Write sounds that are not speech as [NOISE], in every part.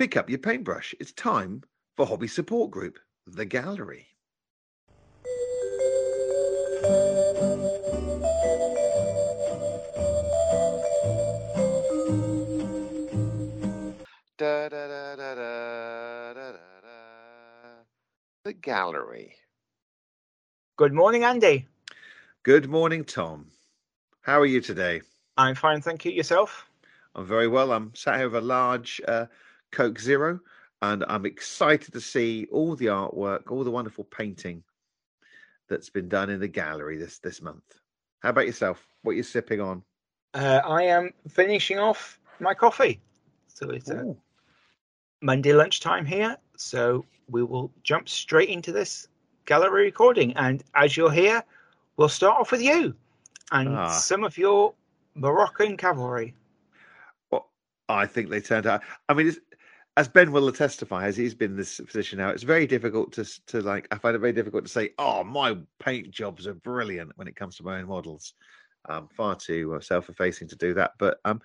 Pick up your paintbrush. It's time for Hobby Support Group, The Gallery. Da, da, da, da, da, da, da, da. The Gallery. Good morning, Andy. Good morning, Tom. How are you today? I'm fine, thank you. Yourself? I'm very well. I'm sat here with a large uh, Coke Zero, and I'm excited to see all the artwork, all the wonderful painting that's been done in the gallery this this month. How about yourself? What are you sipping on? Uh, I am finishing off my coffee. So it's uh, Monday lunchtime here. So we will jump straight into this gallery recording. And as you're here, we'll start off with you and Ah. some of your Moroccan cavalry. Well, I think they turned out. I mean, it's, as Ben will testify, as he's been in this position now, it's very difficult to to like. I find it very difficult to say, "Oh, my paint jobs are brilliant" when it comes to my own models. Um, far too uh, self-effacing to do that. But um,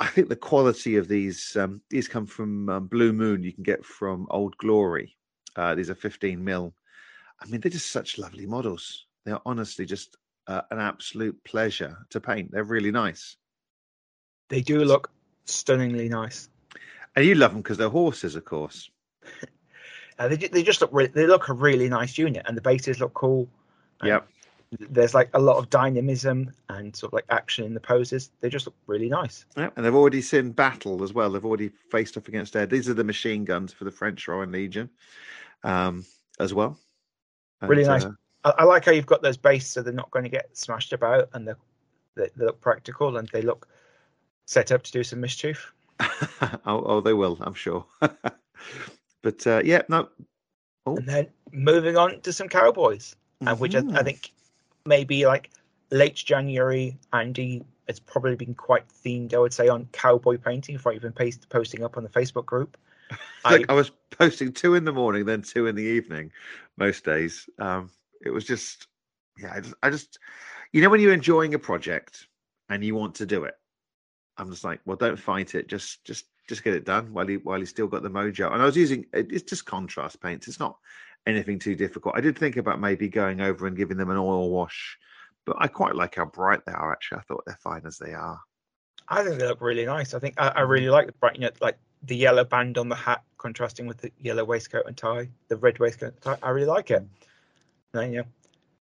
I think the quality of these um, these come from um, Blue Moon. You can get from Old Glory. Uh, these are 15 mil. I mean, they're just such lovely models. They are honestly just uh, an absolute pleasure to paint. They're really nice. They do look stunningly nice. And you love them because they're horses, of course. [LAUGHS] Uh, they they just look re- they look a really nice unit, and the bases look cool. and Yep. There's like a lot of dynamism and sort of like action in the poses. They just look really nice. Yeah, and they've already seen battle as well. They've already faced off against air. These are the machine guns for the French Royal Legion, um, as well. Really nice. uh, I, I like how you've got those bases so they're not going to get smashed about and they're, they, they look practical and they look set up to do some mischief. [LAUGHS] oh, oh, they will, I'm sure. [LAUGHS] but uh, yeah, no. Oh. And then moving on to some cowboys, uh, which I, I think maybe like late January, Andy has probably been quite themed, I would say, on cowboy painting before even paste, posting up on the Facebook group. [LAUGHS] I, I was posting two in the morning, then two in the evening, most days. Um, it was just, yeah, I just, I just, you know, when you're enjoying a project and you want to do it, I'm just like, well, don't fight it. Just, just, just get it done while you while you still got the mojo. And I was using it's just contrast paints. It's not anything too difficult. I did think about maybe going over and giving them an oil wash, but I quite like how bright they are. Actually, I thought they're fine as they are. I think they look really nice. I think I, I mm. really like the bright, you know, like the yellow band on the hat contrasting with the yellow waistcoat and tie, the red waistcoat and tie. I really like it. And, you know,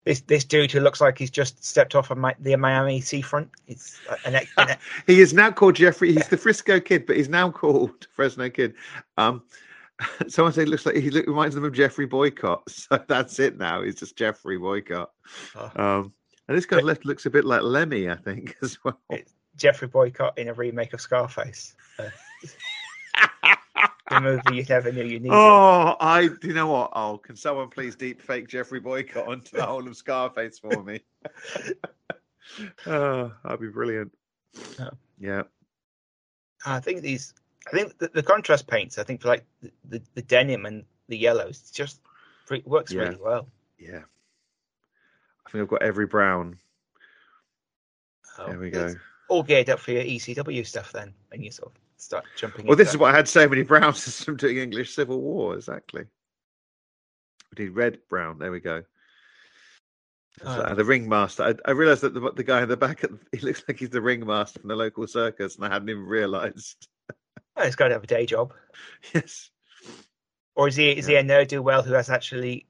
this this dude who looks like he's just stepped off of Mi- the Miami seafront. It's an, ex- an [LAUGHS] He is now called Geoffrey. He's the Frisco kid, but he's now called [LAUGHS] Fresno kid. Um, [LAUGHS] someone said he looks like he look, reminds them of Geoffrey Boycott. So that's it now. He's just Geoffrey Boycott. Oh. Um, and this guy left looks a bit like Lemmy, I think, as well. Geoffrey Boycott in a remake of Scarface. Uh, the movie you never knew you needed. Oh, I. Do you know what? Oh, can someone please deep fake Geoffrey Boycott onto the whole of Scarface for me? [LAUGHS] oh, that'd be brilliant. Yeah. Yeah. I think these, I think the, the contrast paints. I think for like the, the, the denim and the yellows, just pre- works Yeah. really well. Yeah. I think I've got every brown. Oh, There we go. All geared up for your ECW stuff then, and you sort of start jumping. Well, this is why I had so many browns [LAUGHS] from doing English Civil War. Exactly. We did red, brown. There we go. Oh. The ringmaster. I, I realised that the, the guy in the back, [LAUGHS] he looks like he's the ringmaster from the local circus, and I hadn't even realised. Oh, he's got to have a day job, [LAUGHS] Yes. or is he is he a ne'er do well who has actually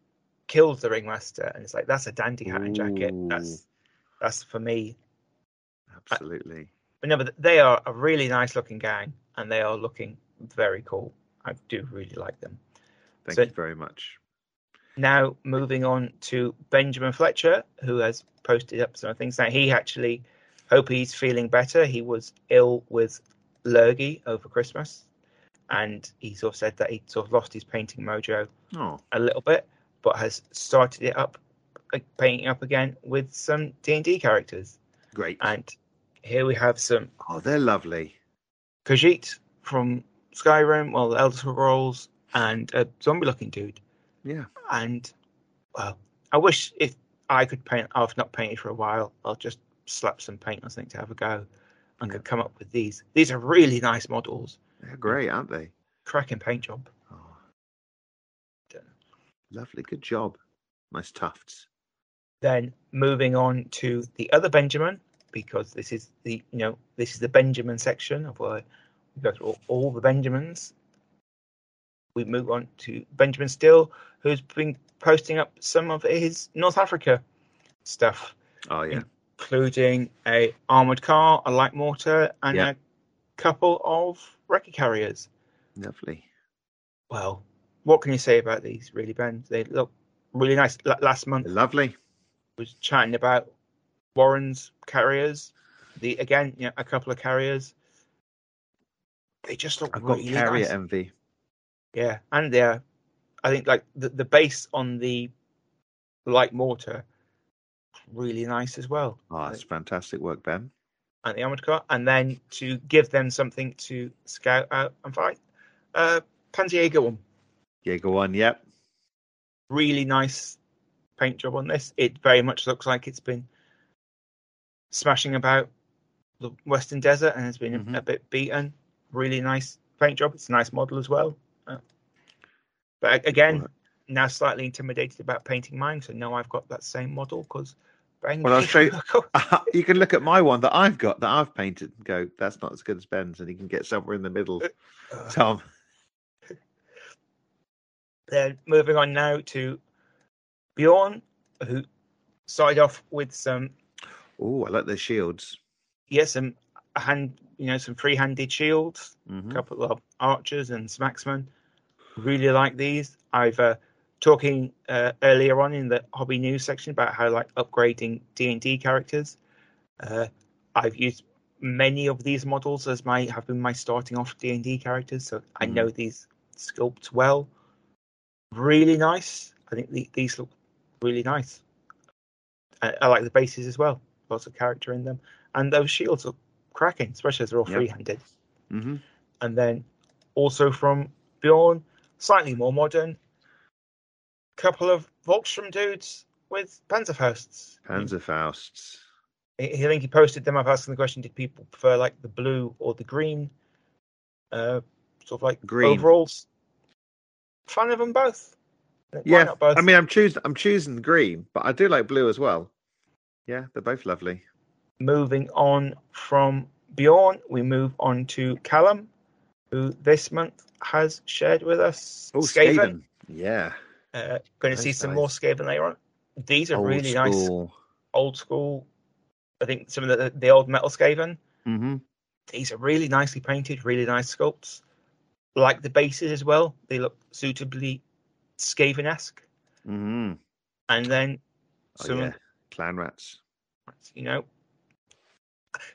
killed the ringmaster? And it's like that's a dandy hat and jacket. Ooh. That's that's for me. Absolutely. But no, but they are a really nice looking gang, and they are looking very cool. I do really like them. Thank So- you very much. Now moving on to Benjamin Fletcher, who has posted up some things. Now he actually hope he's feeling better. He was ill with lurgy over Christmas, and he sort of said that he sort of lost his painting mojo Oh, a little bit, but has started it up, uh, painting up again with some D and D characters. great. And here we have some Oh, they're lovely. Khajiit from Skyrim, well, the Elder Scrolls, and a zombie-looking dude. Yeah. And well, I wish if I could paint. I've not painted for a while. I'll just slap some paint on something to have a go, and could come up with these. These are really nice models. They're great, aren't they? cracking paint job. Oh, lovely, good job. Nice tufts. Then moving on to the other Benjamin, because this is the you know this is the Benjamin section of where we go through all, all the Benjamins. We move on to Benjamin Still, who's been posting up some of his North Africa stuff, Oh yeah, including a armored car, a light mortar, and Yeah. a couple of wrecker carriers. lovely. Well, what can you say about these? Really, Ben? They look really nice. L- last month Lovely. was chatting about Warren's carriers. The again, you know, a couple of carriers. They just look I've got carrier nice. envy. Yeah, and they're, I think like the the base on the light mortar, really nice as well. Oh, it's fantastic work, Ben. And the armored car, and then to give them something to scout out and fight. Uh, Panzerjäger one, Jaeger one, yep. really nice paint job on this. It very much looks like it's been smashing about the Western Desert and has been a- Mhm. a bit beaten. Really nice paint job. It's a nice model as well. Uh, but again, Right. now slightly intimidated about painting mine, so now I've got that same model because. Well, I'll [LAUGHS] show you- [LAUGHS] you can look at my one that I've got that I've painted and go, that's not as good as Ben's, and you can get somewhere in the middle. Uh, [LAUGHS] Tom. Then moving on now to Bjorn, who started off with some Oh, I like the shields. yeah some hand you know some free-handed shields, hmm a couple of archers and smacksmen. Really like these. I've uh, talking uh, earlier on in the hobby news section about how like upgrading D and D characters. Uh, I've used many of these models as my have been my starting off D and D characters, so I Mhm. know these sculpts well. Really nice. I think the, these look really nice. I, I like the bases as well. Lots of character in them, and those shields are cracking, especially as they're all Yep. free-handed hmm and then also from Bjorn, slightly more modern, couple of Volkssturm dudes with Panzerfausts. Panzerfausts. I I think he posted them up asking the question: Did people prefer like the blue or the green? Uh, sort of like Green. overalls. Fan of them both. Why Yeah, both? I mean, I'm choosing, I'm choosing green, but I do like blue as well. Yeah, they're both lovely. moving on from Bjorn, we move on to Callum, who this month has shared with us Oh, Skaven. Skaven. Yeah, Uh, going to see some nice. more Skaven later on. These are Old really nice, old school. I think some of the the old metal Skaven. hmm These are really nicely painted, really nice sculpts. Like the bases as well, they look suitably Skaven-esque. hmm And then Oh, some, yeah. Clan rats. you know,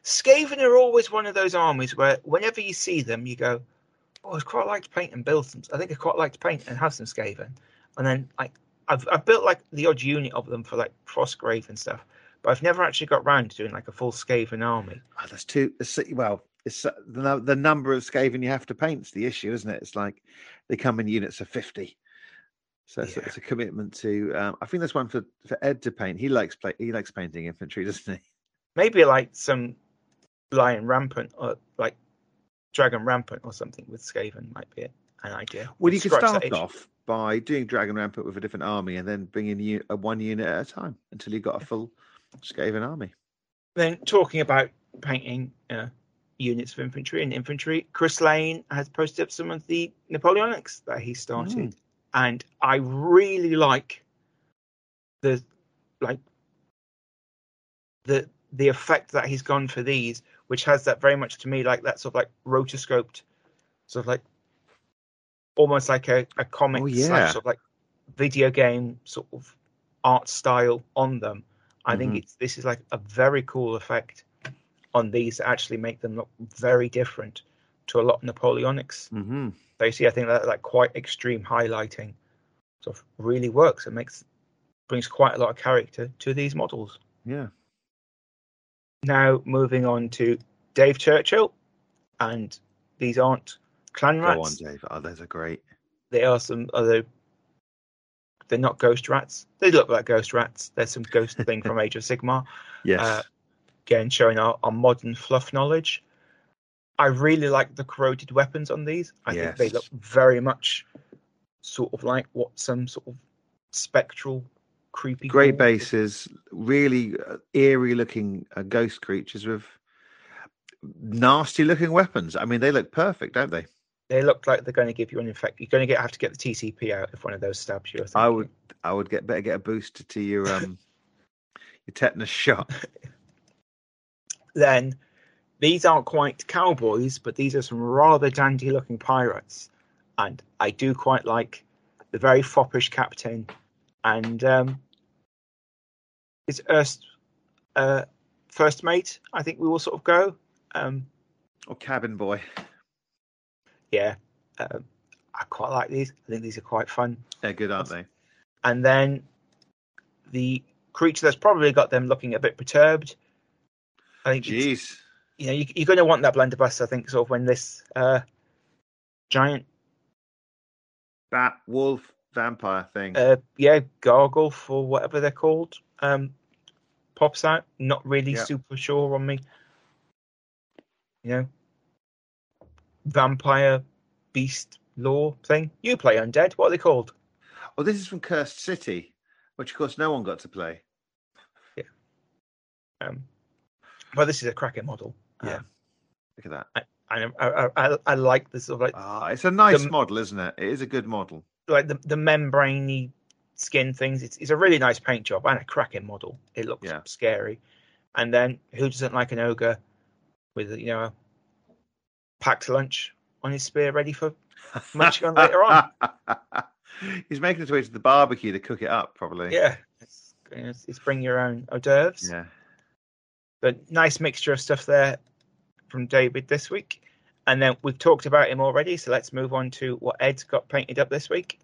Skaven are always one of those armies where whenever you see them, you go, "Oh, I'd quite like to paint and build some. I think I'd quite like to paint and have some Skaven." And then like I've I've built like the odd unit of them for like Frostgrave and stuff, but I've never actually got round to doing like a full Skaven army. Oh, that's too. Well, it's uh, the the number of Skaven you have to paint's the issue, isn't it? It's like they come in units of fifty, so it's, a- Yeah. it's a commitment to. Um, I think that's one for for Ed to paint. He likes play. He likes painting infantry, [LAUGHS] doesn't he? Maybe like some Lion Rampant or like Dragon Rampant or something with Skaven might be an idea. Well, you could start off by doing Dragon Rampant with a different army, and then bringing you a one unit at a time until you got a full Skaven army. Then talking about painting uh, units of infantry and infantry, Chris Lane has posted up some of the Napoleonics that he started, and I really like the like the the effect that he's gone for these, which has that very much to me like that sort of like rotoscoped, sort of like almost like a, a comic Oh, yeah. sort of like video game sort of art style on them. I think Mhm. it's this is like a very cool effect on these that actually make them look very different to a lot of Napoleonics. Mm-hmm. So you see, I think that like quite extreme highlighting sort of really works. It makes brings quite a lot of character to these models. Yeah. Now moving on to Dave Churchill, and these aren't clan rats. Go on. Dave. Oh, those are great. They are some other. They're not ghost rats. They look like ghost rats. There's some ghost thing from [LAUGHS] Age of Sigmar. Yes. Uh, Again, showing our, our modern fluff knowledge. I really like the corroded weapons on these. I think they look very much sort of like what some sort of spectral, creepy. Great bases, really uh, eerie looking uh, ghost creatures with nasty looking weapons. I mean, they look perfect, don't they? They look like they're going to give you an infect. You're going to get have to get the TCP out if one of those stabs you. I. I would, I would get better get a booster to your um [LAUGHS] your tetanus shot. Then these aren't quite cowboys, but these are some rather dandy looking pirates, and I do quite like the very foppish captain and um, his first uh, first mate. I think we will sort of go. Um, Or cabin boy. yeah, um, I quite like these. I think these are quite fun. They're good, aren't they? And then the creature that's probably got them looking a bit perturbed. I think Jeez. You know you, you're going to want that blunderbuss. I think sort of when this uh, giant That wolf vampire thing. uh, yeah, gargle for whatever they're called, um, pops out. Not really Yeah. super sure on me. You know, vampire beast law thing. You play undead. What are they called? oh, this is from Cursed City, which of course no one got to play. Yeah. Um, well, this is a cracking model. Yeah. Um, Look at that. I, I, I, I like this sort of like Ah, it's a nice The- model, isn't it? It is a good model. like the the membraney skin things. It's, it's a really nice paint job and a cracking model. It looks Yeah. scary. And then who doesn't like an ogre with you know a packed lunch on his spear ready for Munching on [LAUGHS] later on. He's making his way to the barbecue to cook it up, probably. yeah. It's, it's, it's bring your own hors d'oeuvres. Yeah. But nice mixture of stuff there from David this week. And then we've talked about him already, so let's move on to what Ed's got painted up this week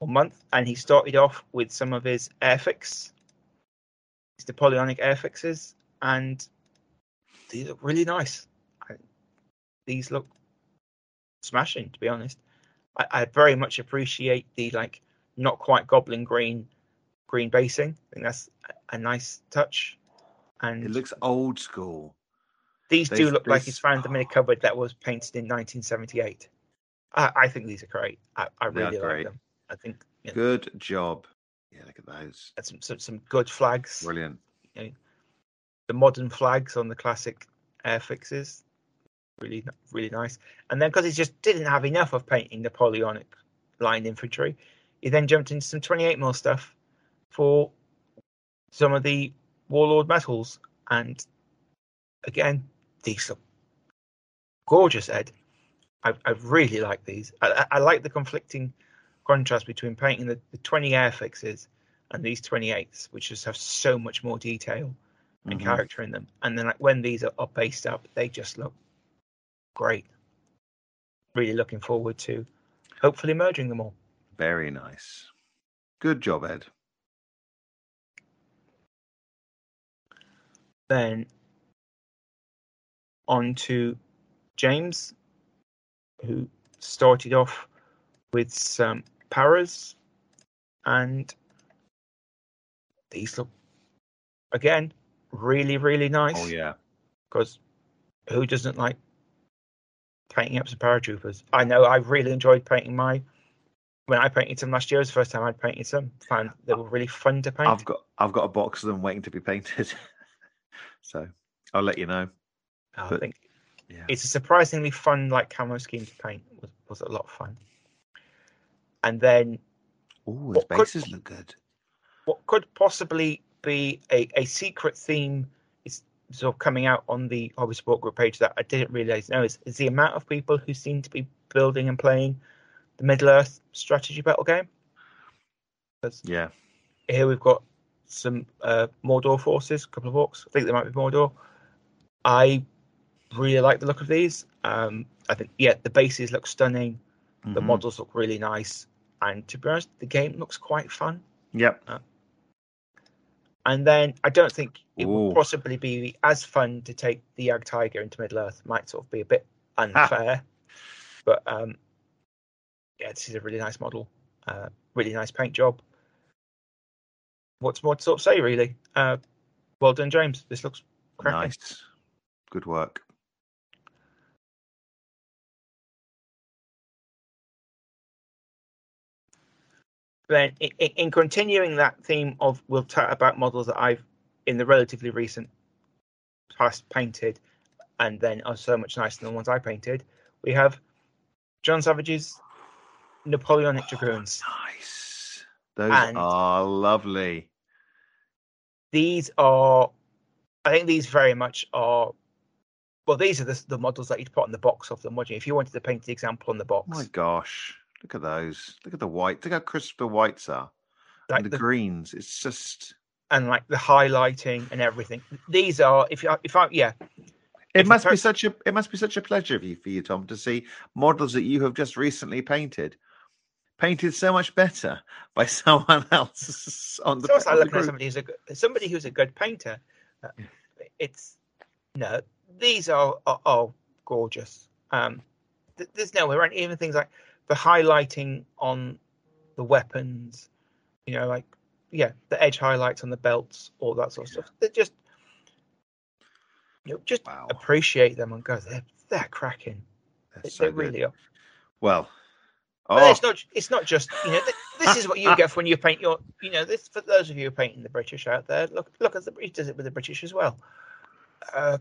or month. And he started off with some of his airfix, his Napoleonic airfixes, and these look really nice. These look smashing, to be honest. I, I very much appreciate the like not quite goblin green green basing. I think that's a nice touch. And It looks old school. These They- do look they like he's found them in a oh. cupboard that was painted in 1978. I, I think these are great. I, I really like great. them. I think you know, Good job. Yeah, look at those. some, some some good flags. Brilliant. The modern flags on the classic air fixes, really really nice. And then because he just didn't have enough of painting Napoleonic line infantry, he then jumped into some 28 mil stuff for some of the warlord metals. And again, these look gorgeous, Ed. I, I really like these. I, I- like the conflicting contrast between painting the, the 20 airfixes and these 28s, which just have so much more detail and Mhm. character in them. And then like when these are, are based up, they just look great. Really looking forward to hopefully merging them all. Very nice. Good job, Ed. Then on to James, who started off with some paras, and these look again really really nice. Oh yeah. because who doesn't like painting up some paratroopers? I know I really enjoyed painting my when I painted some last year. It was the first time I'd painted some. Found they were really fun to paint. I've got I've got a box of them waiting to be painted. [LAUGHS] so I'll let you know. I but- think Yeah. it's a surprisingly fun like camo scheme to paint. was was a lot of fun. And then Oh, his What could- bases look good. what could possibly be a, a secret theme is sort of coming out on the hobby support group page that I didn't realize now is, is the amount of people who seem to be building and playing the Middle Earth strategy battle game. Yeah. here we've got some uh, Mordor forces, a couple of orcs. I think there might be Mordor. I really like the look of these. Um, I think yeah, the bases look stunning. The Mhm. models look really nice, and to be honest, the game looks quite fun. Yep. And then I don't think it Ooh. would possibly be as fun to take the Jagdtiger into Middle Earth. Might sort of be a bit unfair, but um, yeah, this is a really nice model. Uh, really nice paint job. What's more to sort of say, really? Uh, well done, James. This looks cracking. Nice. Good work. Then in, in- in continuing that theme of we'll chat about models that I've in the relatively recent past painted and then are so much nicer than the ones I painted. We have John Savage's Napoleonic oh, Dragoons. Nice. Those And- are lovely. These are, I think these very much are. Well, these are the, the models that you'd put on the box of them, would you? If you wanted to paint the example on the box, My gosh. Look at those. Look at the white. Look how crisp the whites are. like and the, the, greens. It's just and like the highlighting and everything. These are, if you, if I, yeah, it If must per- be such a it must be such a pleasure for you, for you, Tom, to see models that you have just recently painted. Painted so much better by [LAUGHS] someone else on the, it's like looking at somebody who's a good- somebody who's a good painter. Uh, It's no, these are are, are gorgeous. Um, th- there's nowhere around even things like the highlighting on the weapons. You know, like yeah, the edge highlights on the belts, all that sort of stuff. They're just you know, just Wow. appreciate them and go. They're they're cracking. They, so they really are. Well, But oh, it's not. It's not just you know. Th- this is what you get when you paint your. You know, this for those of you painting the British out there. Look, look at the he does it with the British as well. Uh,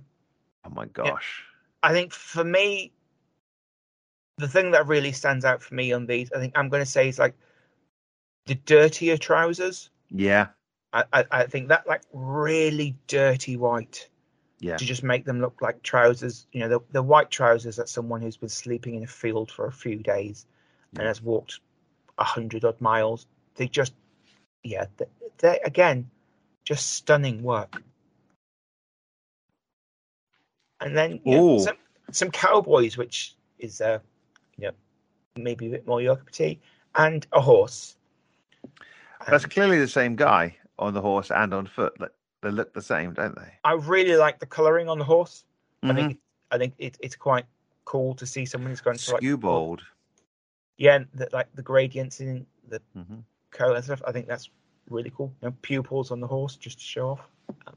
oh my gosh. I think for me, the thing that really stands out for me on these, I think I'm going to say is like the dirtier trousers. Yeah, I, I, I think that like really dirty white yeah, to just make them look like trousers. You know, the, the white trousers that someone who's been sleeping in a field for a few days and has walked a hundred odd miles. They just, yeah, they, they again, just stunning work. And then Ooh. some some cowboys, which is uh, you know, maybe a bit more your cup of tea, and a horse. that's And clearly the same guy on the horse and on foot. They look the same, don't they? I really like the colouring on the horse. I Mhm. think I think it, it's quite cool to see someone who's going to like Skewbald. yeah, the, like the gradients in the hmm coat and stuff. I think that's really cool. You know, pupils on the horse just to show off. Um,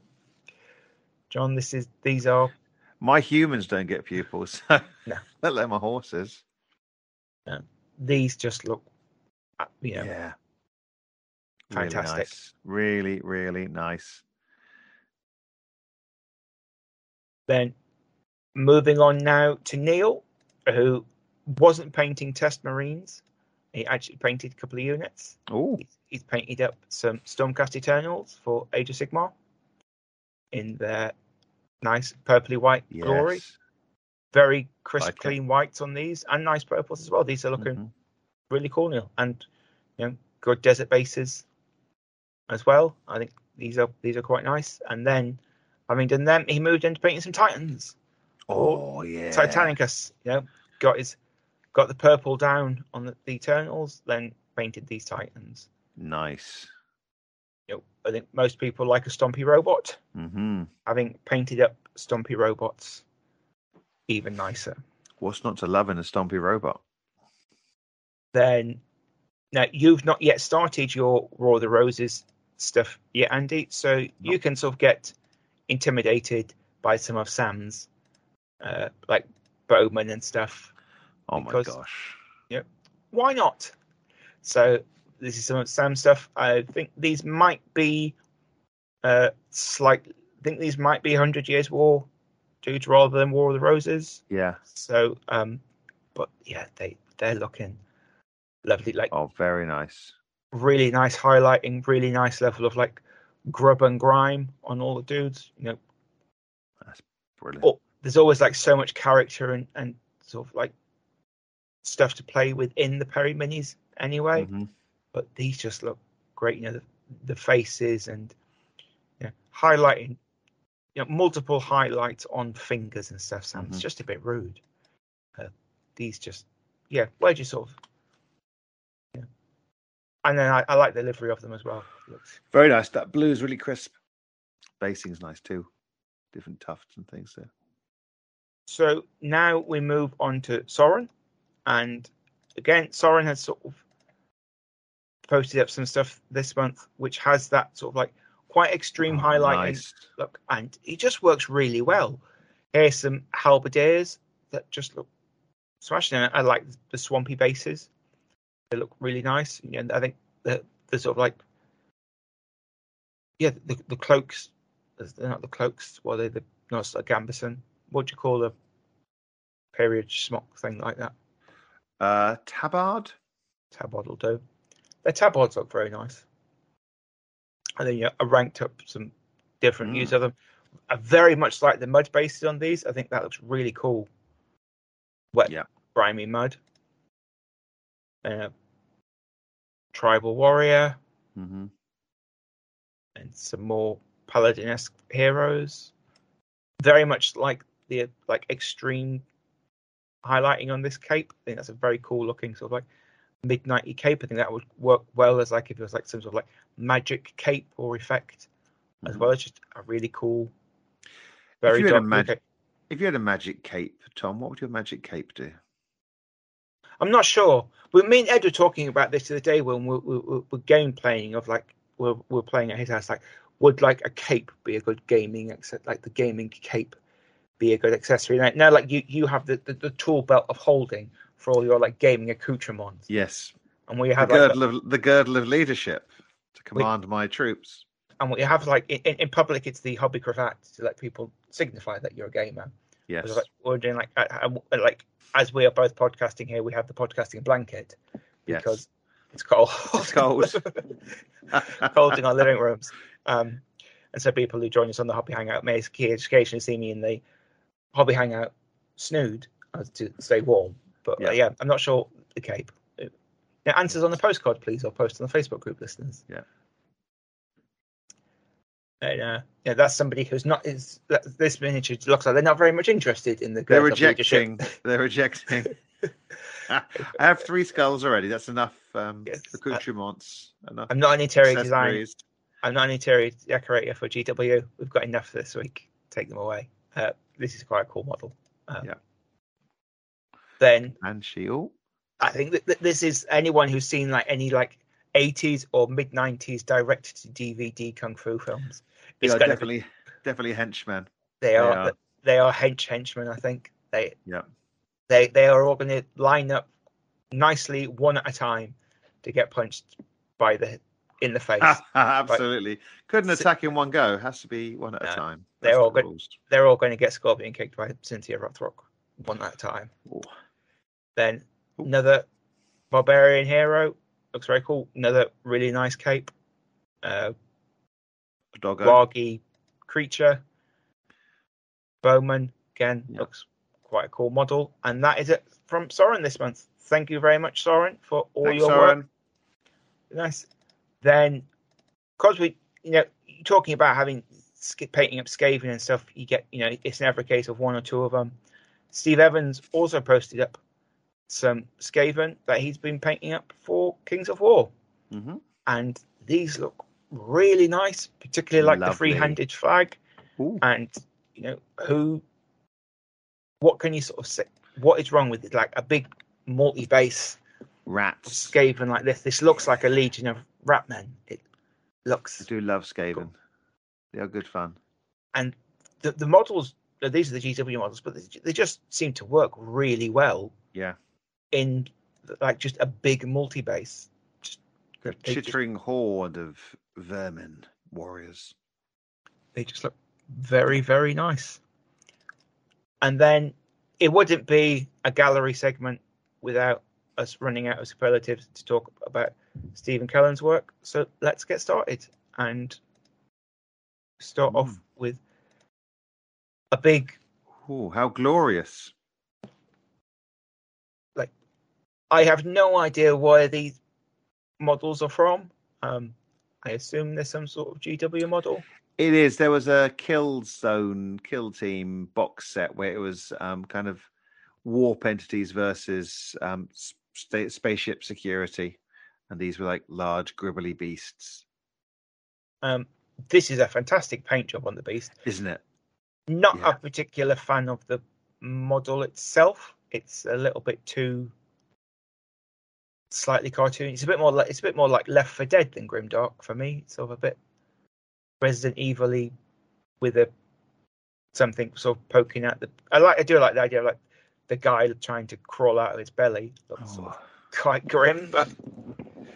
John, this is these are My humans don't get pupils, so [LAUGHS] No. let alone my horses. These just look, uh, you know, Yeah. fantastic. Really, nice. really, really nice. Then moving on now to Neil, who wasn't painting test marines. He actually painted a couple of units. Oh, He's, he's painted up some Stormcast Eternals for Age of Sigmar in their nice purpley white yes. glory. Very crisp, Like it. clean whites on these, and nice purples as well. These are looking Mhm. really cool, Neil, and you know, good desert bases as well. I think these are these are quite nice. And then, having done them, he moved into painting some Titans. Oh, yeah. Titanicus, you know, got his got the purple down on the, the Eternals, then painted these Titans. Nice. You know, I think most people like a Stompy robot. hmm Having painted up Stompy robots, even nicer. What's not to love in a stompy robot? Then, now you've not yet started your War of the Roses stuff yet, Andy. So you can sort of get intimidated by some of Sam's, uh, like Bowman and stuff. Oh Because- my gosh. Yep. Why not? So this is some of Sam's stuff. I think these might be uh slight. I think these might be Hundred Years War dudes rather than War of the Roses. Yeah. So, um, but yeah, they they're looking lovely. Like Oh, very nice. really nice highlighting, really nice level of like grub and grime on all the dudes. You know, that's Brilliant. oh, there's always like so much character and and sort of like stuff to play with in the Perry minis anyway. Mhm. but these just look great. You know, the, the faces and you know, highlighting, you know, multiple highlights on fingers and stuff. Sounds Mhm. just a bit rude. Uh, these just, yeah, where do you sort of, yeah. And then I, I like the livery of them as well. Looks Very nice. That blue is really crisp. Basing's nice too. Different tufts and things there. So now we move on to Soren, and again, Soren has sort of posted up some stuff this month, which has that sort of like quite extreme highlighting nice. look, and he just works really well. Here's some halberdiers that just look smashing. I like the swampy bases; they look really nice. And I think the the sort of like yeah the the cloaks. They're not the cloaks. What are they? The no, it's a gambeson. What do you call a period smock thing like that? Uh, tabard. Tabard will do. Their tabards look very nice. And then yeah, I ranked up some different Mm. views of them. I very much like the mud bases on these. I think that looks really cool. Wet, Yeah. grimy mud. Uh, tribal warrior hmm and some more paladin-esque heroes. Very much like the like extreme highlighting on this cape. I think that's a very cool looking sort of like midnighty cape. I think that would work well as like if it was like some sort of like magic cape or effect, as Mhm. well as just a really cool, very you a dark mag- cape. If you had a magic cape, Tom, what would your magic cape do? I'm not sure. We me and Ed were talking about this the other day when we we we we're game playing of like we're we're playing at his house. Like, would like a cape be a good gaming except like the gaming cape be a good accessory? Now, now like you you have the, the the tool belt of holding for all your like gaming accoutrements, Yes, and we the have like, of the girdle of leadership to command my troops. and what you have like in, in public, it's the hobby cravat to let people signify that you're a gamer. Yes, Like, we're doing like uh, uh, like as we are both podcasting here, we have the podcasting blanket Yes. because it's cold. It's cold. [LAUGHS] cold in our living rooms. Um, and so people who join us on the hobby hangout may occasionally see me in the hobby hangout snood as to stay warm. But yeah, Yeah. yeah I'm not sure the cape. Now, answers on the postcard, please, or post on the Facebook group, listeners. Yeah. And, uh, yeah, that's somebody who's not is that, this miniature looks like they're not very much interested in the They're girls of leadership. rejecting. They're rejecting. [LAUGHS] I have three skulls already. That's enough um, Yes. accoutrements. Enough I'm not an interior design. accessories. I'm not an interior decorator for GW. We've got enough this week. Take them away. Uh, this is quite a cool model. Um, Yeah. Then and shield. I think that, that this is anyone who's seen like any like 80s or mid 90s directed to DVD kung fu films. It's Yeah, gonna be- definitely, definitely henchmen. they are are. they are hench henchmen. I think they Yeah. they they are all going to line up nicely one at a time to get punched by the in the face. [LAUGHS] Absolutely. Couldn't attack in one go. Has to be one at No, a time. they're all the rules. They're all going to get scorpion kicked by Cynthia Rothrock one at a time. Ooh. Then another barbarian hero looks very cool. Another really nice cape. Uh. Wargy creature. Bowman again looks quite a cool model, and that is it from Soren this month. Thank you very much, Soren, for all Thanks, your Soren. work. Nice. Then, because we, you know, talking about having painting up Skaven and stuff, you get, you know, it's never a case of one or two of them. Steve Evans also posted up some Skaven that he's been painting up for Kings of War, Mhm. and these look really nice, particularly like the Lovely. three-handed flag. Ooh. And you know, who, what can you sort of say? What is wrong with it? Like a big multi-base rat Skaven like this. This looks like a legion of rat men. It looks. I do love Skaven. They are good fun. and the the models. These are the GW models, but they, they just seem to work really well Yeah. In like just a big multi-base. Just A just chittering horde of vermin warriors. they just look very very nice. And then it wouldn't be a gallery segment without us running out of superlatives to talk about Stephen Kellen's work. So let's get started and start off Mm. with a big. Oh, how glorious. I have no idea where these models are from. Um, I assume there's some sort of GW model. It is. There was a kill zone, kill team box set where it was um, kind of warp entities versus um, sta spaceship security, and these were like large gribbly beasts, Um, this is a fantastic paint job on the beast. isn't it? Not Yeah. a particular fan of the model itself. It's a little bit too slightly cartoon. It's a bit more like it's a bit more like Left for Dead than Grimdark for me. It's sort of a bit Resident Evil-y with a something sort of poking out the. I like. I do like the idea of like the guy trying to crawl out of his belly. Looks sort of Oh. quite grim, but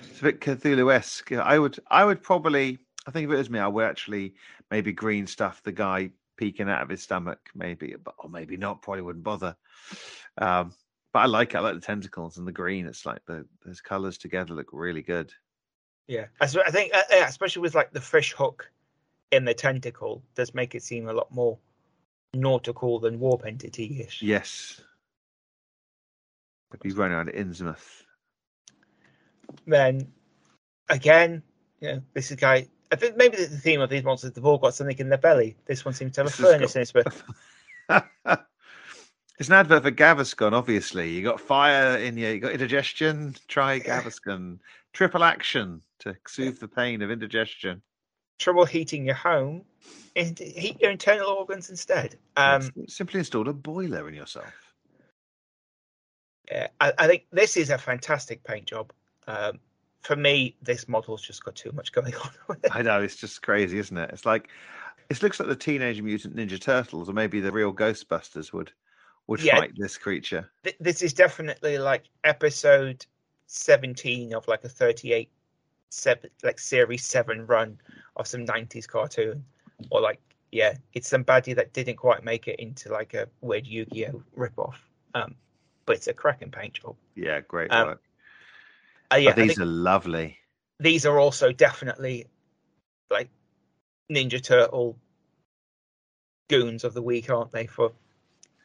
it's a bit Cthulhu-esque. I would, I would probably, I think if it was me, I would actually maybe green stuff the guy peeking out of his stomach, maybe, but or maybe not. Probably wouldn't bother. Um, but I like it. I like the tentacles and the green. It's like the those colors together look really good. Yeah, I think uh, yeah, especially with like the fish hook in the tentacle, does make it seem a lot more nautical than warp entity ish. Yes. If you run around Innsmouth. Then again, you know, this is guy. I think maybe the theme of these monsters, they've all got something in their belly. This one seems to have a This furnace in its belly. [LAUGHS] it's an advert for Gaviscon, obviously. You got fire in you, you got indigestion, try Gaviscon. Triple action to soothe the pain of indigestion. Trouble heating your home, and heat your internal organs instead. Um, Simply install a boiler in yourself. yeah, I, I think this is a fantastic paint job. Um, for me, this model's just got too much going [LAUGHS] on. with it. I know, it's just crazy, isn't it? It's like it looks like the Teenage Mutant Ninja Turtles, or maybe the real Ghostbusters would would Yeah. fight this creature. Th- this is definitely like episode 17 of like a 38 seven, like series 7 run of some 90s cartoon or like yeah it's somebody that didn't quite make it into like a weird yu-gi-oh ripoff um but it's a cracking paint job Yeah, great Um, work. uh, yeah But these are lovely. these are also definitely like ninja turtle goons of the week aren't they for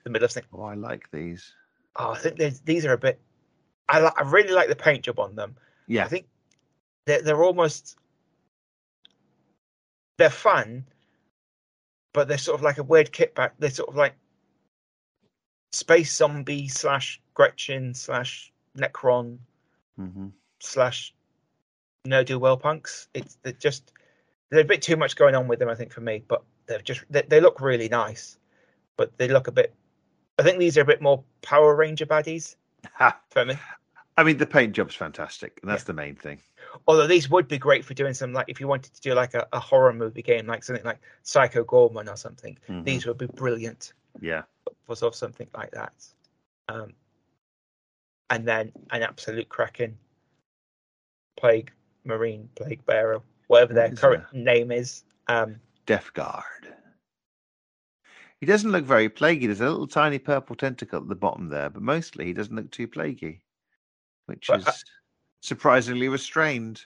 the middle of thing Oh, I like these. oh i think these are a bit I, li- I really like the paint job on them Yeah, I think they're, they're almost they're fun, but they're sort of like a weird kickback. They're sort of like space zombie slash Gretchin slash Necron hmm slash no do well punks. It's they're just there's a bit too much going on with them, I think, for me. But they're just they, they look really nice, but they look a bit. I think these are a bit more Power Ranger baddies for me. I mean, the paint job's fantastic, and that's the main thing. although these would be great for doing some like if you wanted to do like a, a horror movie game like something like Psycho Goreman or something Mhm. these would be brilliant Yeah, for sort of something like that um and then an absolute cracking plague marine plague bearer whatever their current name is um Death Guard. He doesn't look very plaguey. There's a little tiny purple tentacle at the bottom there, but mostly he doesn't look too plaguey, which But is I- surprisingly restrained.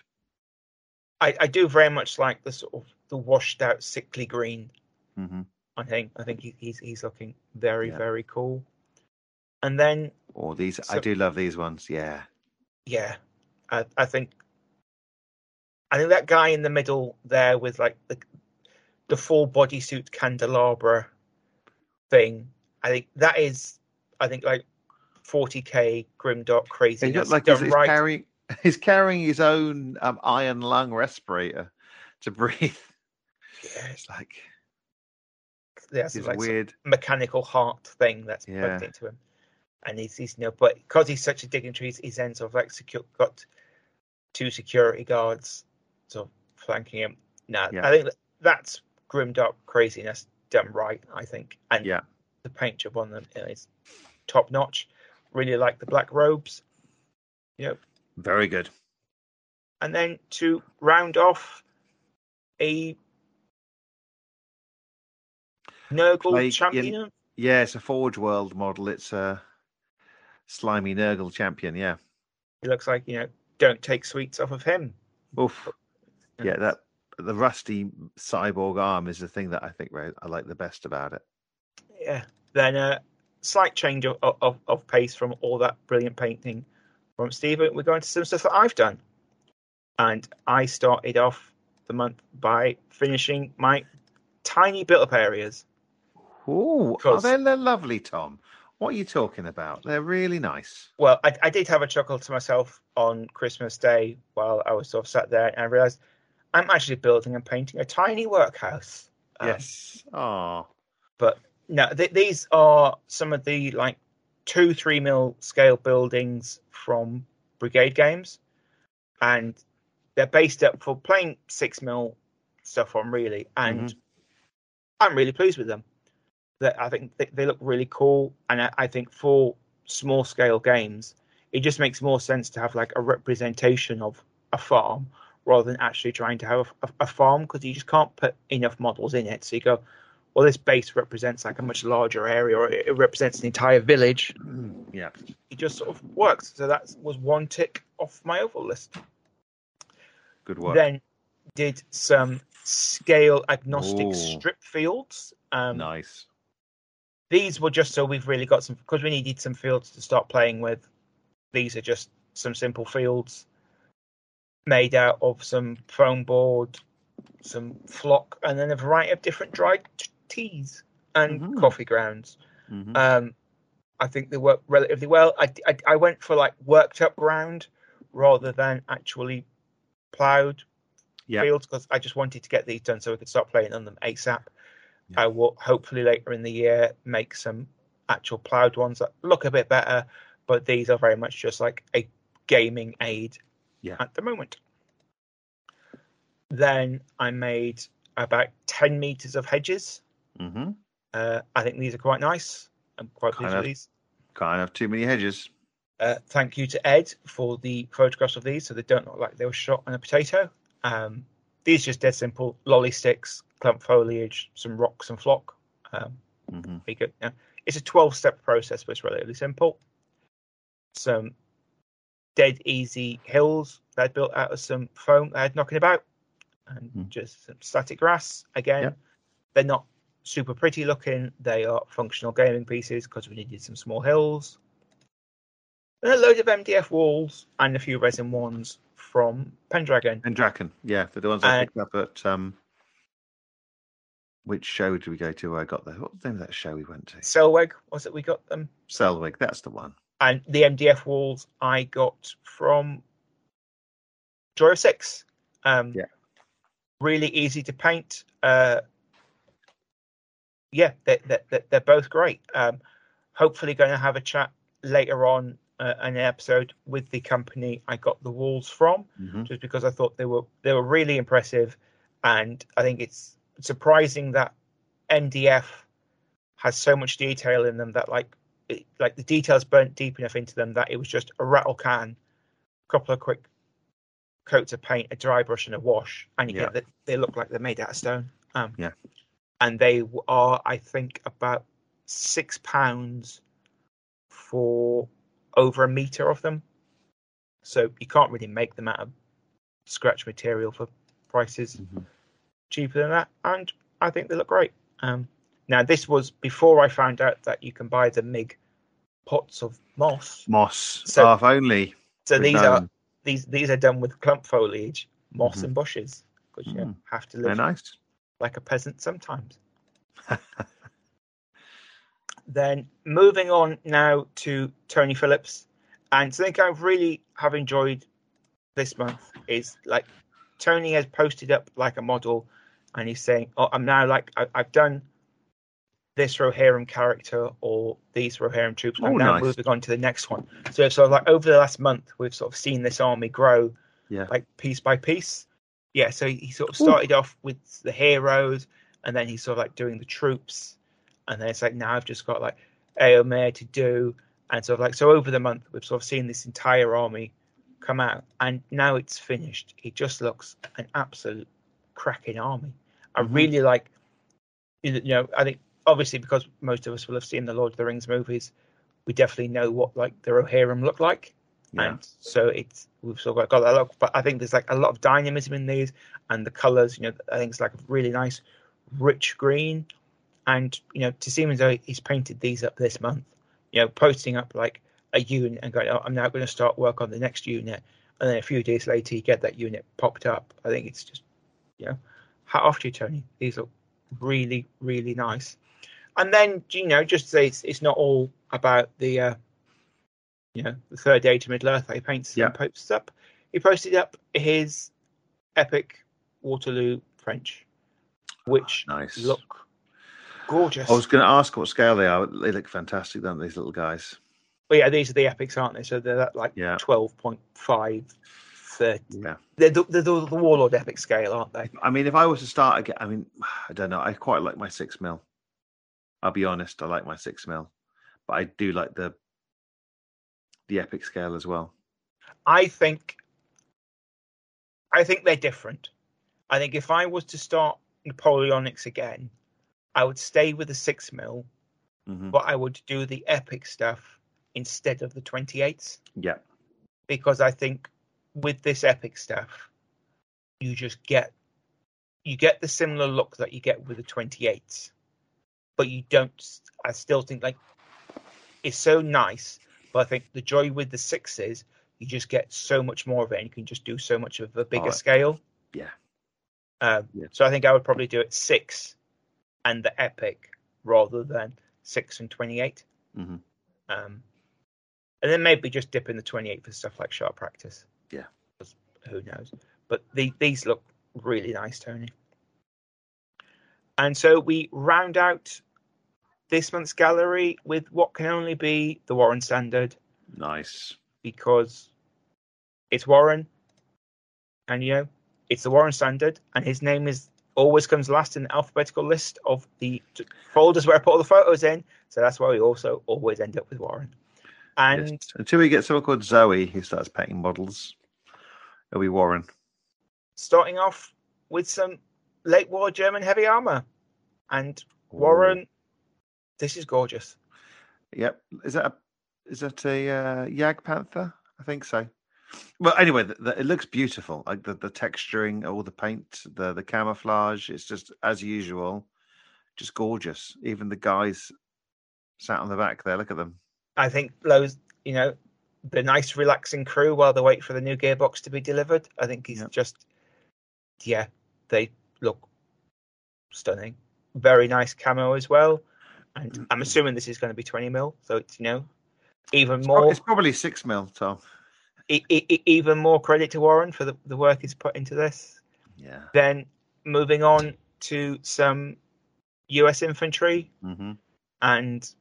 I, I do very much like the sort of the washed out sickly green hmm i think i think he, he's he's looking very Yeah. very cool and then Or these, I do love these ones. Yeah, yeah, I, I think I think that guy in the middle there with like the the full bodysuit candelabra thing. I think that is, I think like 40k grimdark he crazy. like he's, right. carrying [LAUGHS] he's carrying his own um, iron lung respirator to breathe. Yeah, It's like yeah, it's like weird. mechanical heart thing that's Yeah. plugged into him, and he's he's you know, but because he's such a dignitary, he's, then sort of like secure, got two security guards sort of flanking him. No, Yeah. I think that, that's grimdark craziness done right. I think, and Yeah. the paint job on them is top notch. Really like the black robes, Yep. Very good. and then to round off a Nurgle Plague- champion. Yeah, it's a Forge World model. It's a slimy Nurgle champion. Yeah. He looks like you know, don't take sweets off of him. Oof. Yeah, that the rusty cyborg arm is the thing that I think I like the best about it. Yeah. Then a slight change of, of, of pace from all that brilliant painting from Stephen. We're going to some stuff that I've done. And I started off the month by finishing my tiny built up areas. Ooh, oh, are they they're lovely, Tom? What are you talking about? They're really nice. Well, I, I did have a chuckle to myself on Christmas Day while I was sort of sat there and I realized I'm actually building and painting a tiny workhouse. Um, yes. but No, th- these are some of the like two, three mil scale buildings from Brigade Games, and they're based up for playing six mil stuff on really, and I'm really pleased with them. That I think they, they look really cool, and I, I think for small scale games, it just makes more sense to have like a representation of a farm rather than actually trying to have a, a farm because you just can't put enough models in it. So you go, well, this base represents like a much larger area, or it represents an entire village. Yeah. It just sort of works. So that was one tick off my oval list. Good work. Then did some scale agnostic Ooh. strip fields. Um, nice. These were just so we've really got some because we needed some fields to start playing with. These are just some simple fields made out of some foam board, some flock, and then a variety of different dried teas and Mhm. coffee grounds. Mhm. Um, I think they work relatively well. I, I, I went for like worked up ground rather than actually ploughed Yeah. fields because I just wanted to get these done so we could start playing on them ASAP. Yeah. I will hopefully later in the year make some actual ploughed ones that look a bit better, but these are very much just like a gaming aid Yeah. at the moment. Then I made about 10 meters of hedges. hmm Uh, I think these are quite nice. I'm quite pleased Kind with of. these. Can't have too many hedges. Uh, thank you to Ed for the photographs of these, so they don't look like they were shot on a potato. Um, these just dead simple lolly sticks, clump foliage, some rocks and flock. Um, hmm be good. Yeah. It's a 12 step process, but it's relatively simple. Some dead easy hills that built out of some foam that I had knocking about, and Mm. just some static grass. Again, Yeah. they're not super pretty looking. They are functional gaming pieces because we needed some small hills. And a load of MDF walls and a few resin ones from Pendragon. Draken. Yeah, they're the ones I Uh, picked up at um. Which show did we go to? Where I got there. What was the name of that show we went to? SELWG was it? We got them. SELWG. That's the one. And the MDF walls I got from Joy of Six. Um, Yeah. Really easy to paint. Uh, yeah, they're, they're, they're both great. Um, hopefully, going to have a chat later on uh, an episode with the company I got the walls from, hmm just because I thought they were they were really impressive, and I think it's surprising that MDF has so much detail in them that like it, like the details burnt deep enough into them that it was just a rattle can, a couple of quick coats of paint, a dry brush, and a wash, and you Yeah. get that they look like they're made out of stone. Um, Yeah. and they are, I think, about six pounds for over a meter of them. So you can't really make them out of scratch material for prices Mhm. cheaper than that, and I think they look great. Um, now this was before I found out that you can buy the MIG pots of moss. Moss. So- oh, if only. So these are these these are done with clump foliage, moss Mhm. and bushes, because you Mm. have to live nice. like a peasant sometimes. [LAUGHS] then moving on now to Tony Phillips, and something I really have enjoyed this month is like Tony has posted up like a model, and he's saying, "Oh, I'm now like I, I've done this Rohirrim character or these Rohirrim troops. I'm Oh, now nice. moving on to the next one." So sort of like over the last month, we've sort of seen this army grow Yeah. like piece by piece. Yeah, so he sort of Ooh. started off with the heroes, and then he's sort of like doing the troops, and then it's like now I've just got like Eomer to do, and sort of like so over the month we've sort of seen this entire army come out, and now it's finished. It just looks an absolute cracking army. I Mhm. really like, you know, I think obviously because most of us will have seen the Lord of the Rings movies, we definitely know what like the Rohirrim look like. Yeah. and so it's we've sort of got that look but i think there's like a lot of dynamism in these and the colors you know i think it's like a really nice rich green. And you know to seem as though he's painted these up this month you know posting up like a unit and going oh, i'm now going to start work on the next unit. And then a few days later you get that unit popped up. I think it's just you know hat off to you tony. These look really really nice and then you know just say it's, it's not all about the uh you know, the third day to Middle Earth he paints Yeah. and posts up. He posted up his epic Waterloo French, which Nice. look gorgeous. I was going to ask what scale they are. They look fantastic, don't they, these little guys? But yeah, these are the epics, aren't they? So they're like Yeah. 12.5, 30. Yeah. They're the, they're the, the Warlord epic scale, aren't they? I mean, if I was to start again, I mean, [SIGHS] I don't know. I quite like my six mil. I'll be honest. I like my six mil, but I do like the the epic scale as well. I think I think they're different. I think if I was to start Napoleonics again, I would stay with the six mil, hmm but I would do the epic stuff instead of the 28s Yeah. because I think with this epic stuff, you just get you get the similar look that you get with the 28s, but you don't. I still think like it's so nice, but I think the joy with the sixes, you just get so much more of it, and you can just do so much of a bigger Oh, scale. yeah. Um, Yeah. So I think I would probably do it six and the epic rather than six and 28. hmm Um, and then maybe just dip in the 28 for stuff like sharp practice. Yeah. Who knows? But the, these look really nice, Tony. And so we round out this month's gallery with what can only be the Warren Standard Nice. because it's Warren, and you know it's the Warren Standard, and his name is always comes last in the alphabetical list of the folders where I put all the photos in. So that's why we also always end up with Warren. And Yes. Until we get someone called Zoe who starts painting models, it'll be Warren. starting off with some late war German heavy armor, and Warren, this is gorgeous. Yep. Is that a is that a uh, Jagdpanther? I think so. Well, anyway, the, the, it looks beautiful. Like the, the texturing, all the paint, the the camouflage. It's just as usual, just gorgeous. Even the guys sat on the back there. Look at them. I think those, you know, the nice relaxing crew while they wait for the new gearbox to be delivered. I think he's Yep. just, yeah, they look stunning. Very nice camo as well, and I'm assuming this is going to be 20 mil, so it's you know, even more, it's probably six mil, Tom. e- e- even more credit to Warren for the, the work he's put into this. Yeah. Then moving on to some U.S. infantry hmm and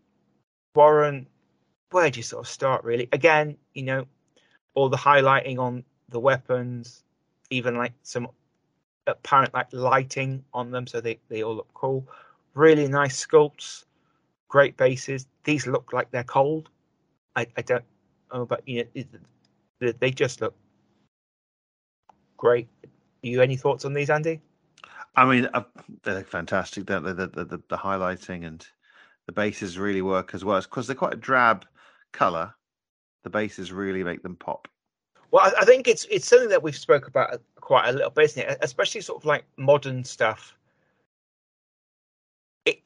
Warren, where do you sort of start really? Again, you know, all the highlighting on the weapons, even like some apparent like lighting on them, so they, they all look cool. Really nice sculpts, great bases. These look like they're cold. I, I don't know, but you know, it, they- just look great. You any thoughts on these, Andy? I mean, uh, they look fantastic, don't they? The, the, the, the highlighting and the bases really work as well. Because they're quite a drab color, the bases really make them pop. Well, I, I think it's it's something that we've spoke about quite a little bit, isn't it? Especially sort of like modern stuff. It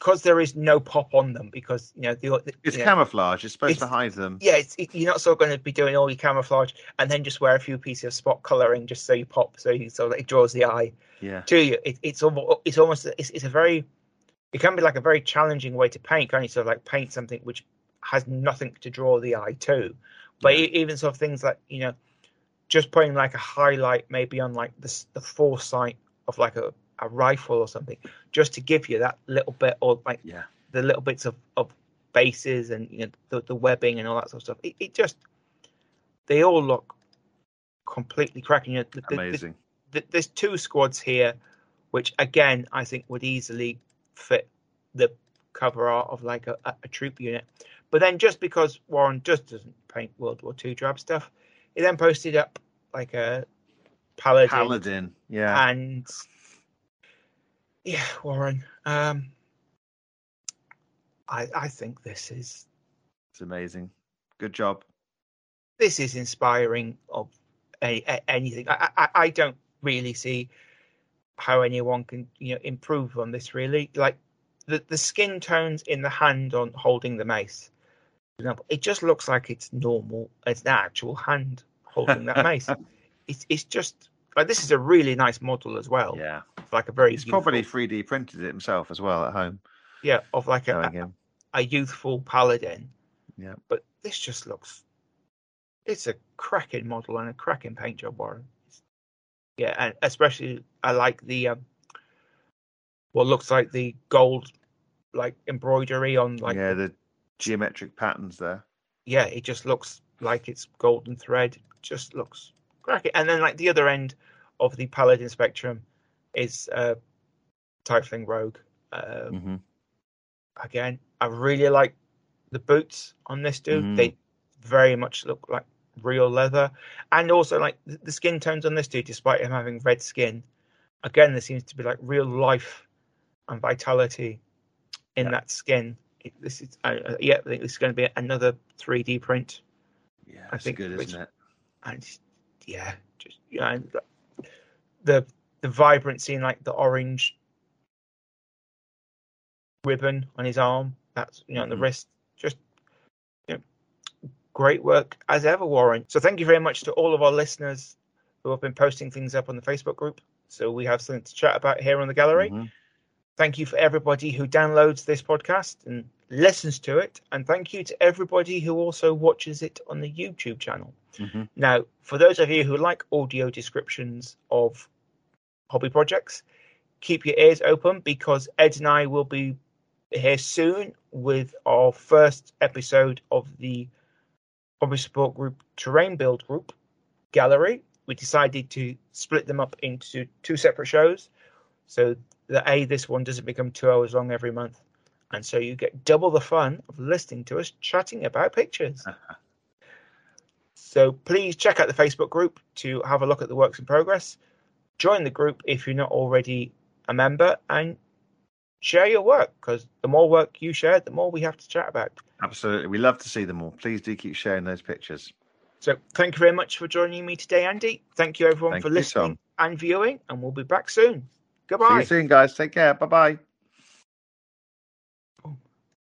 because there is no pop on them because you know the, the It's you know, camouflage. It's supposed to hide them. yeah, it's, it, you're not sort of going to be doing all your camouflage and then just wear a few pieces of spot coloring just so you pop, so you so that it draws the eye Yeah. to you. It, it's almost it's almost it's, it's a very it can be like a very challenging way to paint, can't you? Sort of like paint something which has nothing to draw the eye to. But Yeah. even sort of things like you know, just putting like a highlight maybe on like the the foresight of like a, a rifle or something, just to give you that little bit or like Yeah. the little bits of, of bases and you know the, the webbing and all that sort of stuff. It, it just they all look completely cracking. You know, the, the- the- Amazing. there's two squads here, which again I think would easily fit the cover art of like a, a, a troop unit. But then just because Warren just doesn't paint World War II drab stuff, he then posted up like a paladin, Paladin. Yeah. and yeah, Warren. Um, I I think this is It's amazing. Good job. this is inspiring of a, a- anything. I, I I don't really see how anyone can you know improve on this. Really, like the the skin tones in the hand on holding the mace. For example, it just looks like it's normal. It's the actual hand holding that [LAUGHS] mace. It's it's just like this is a really nice model as well. Yeah. Like a very He's youthful- probably 3D printed it himself as well at home. yeah of like a, him. a youthful paladin. Yeah. But this just looks it's a cracking model and a cracking paint job, Warren. Yeah, and especially I like the um what looks like the gold like embroidery on like yeah, the geometric patterns there. yeah, it just looks like it's golden thread. Just looks cracking. And then like the other end of the paladin spectrum is uh Tiefling Rogue. Um hmm again, I really like the boots on this dude. Mhm. They very much look like real leather, and also like the skin tones on this dude, despite him having red skin, again there seems to be like real life and vitality in Yeah. that skin. It- This is uh, uh, yeah, I think this is going to be another 3D print, Yeah, I it's think good, which- isn't it? and just, yeah, just you know, the the vibrancy in like the orange ribbon on his arm, that's you know, on the Mhm. wrist, just you know, great work as ever, Warren. So thank you very much to all of our listeners who have been posting things up on the Facebook group. So we have something to chat about here on the gallery. Mhm. Thank you for everybody who downloads this podcast and listens to it. And thank you to everybody who also watches it on the YouTube channel. Mhm. Now, for those of you who like audio descriptions of hobby projects, keep your ears open because Ed and I will be here soon with our first episode of the hobby support group terrain build group gallery. We decided to split them up into two separate shows so that A, this one doesn't become two hours long every month. And so you get double the fun of listening to us chatting about pictures. [LAUGHS] So please check out the Facebook group to have a look at the works in progress. Join the group if you're not already a member and share your work because the more work you share, the more we have to chat about. Absolutely. We love to see them all. Please do keep sharing those pictures. So thank you very much for joining me today, Andy. Thank you everyone Thank for you, listening Tom. and viewing, and we'll be back soon. Goodbye. See you soon, guys. Take care. Bye bye.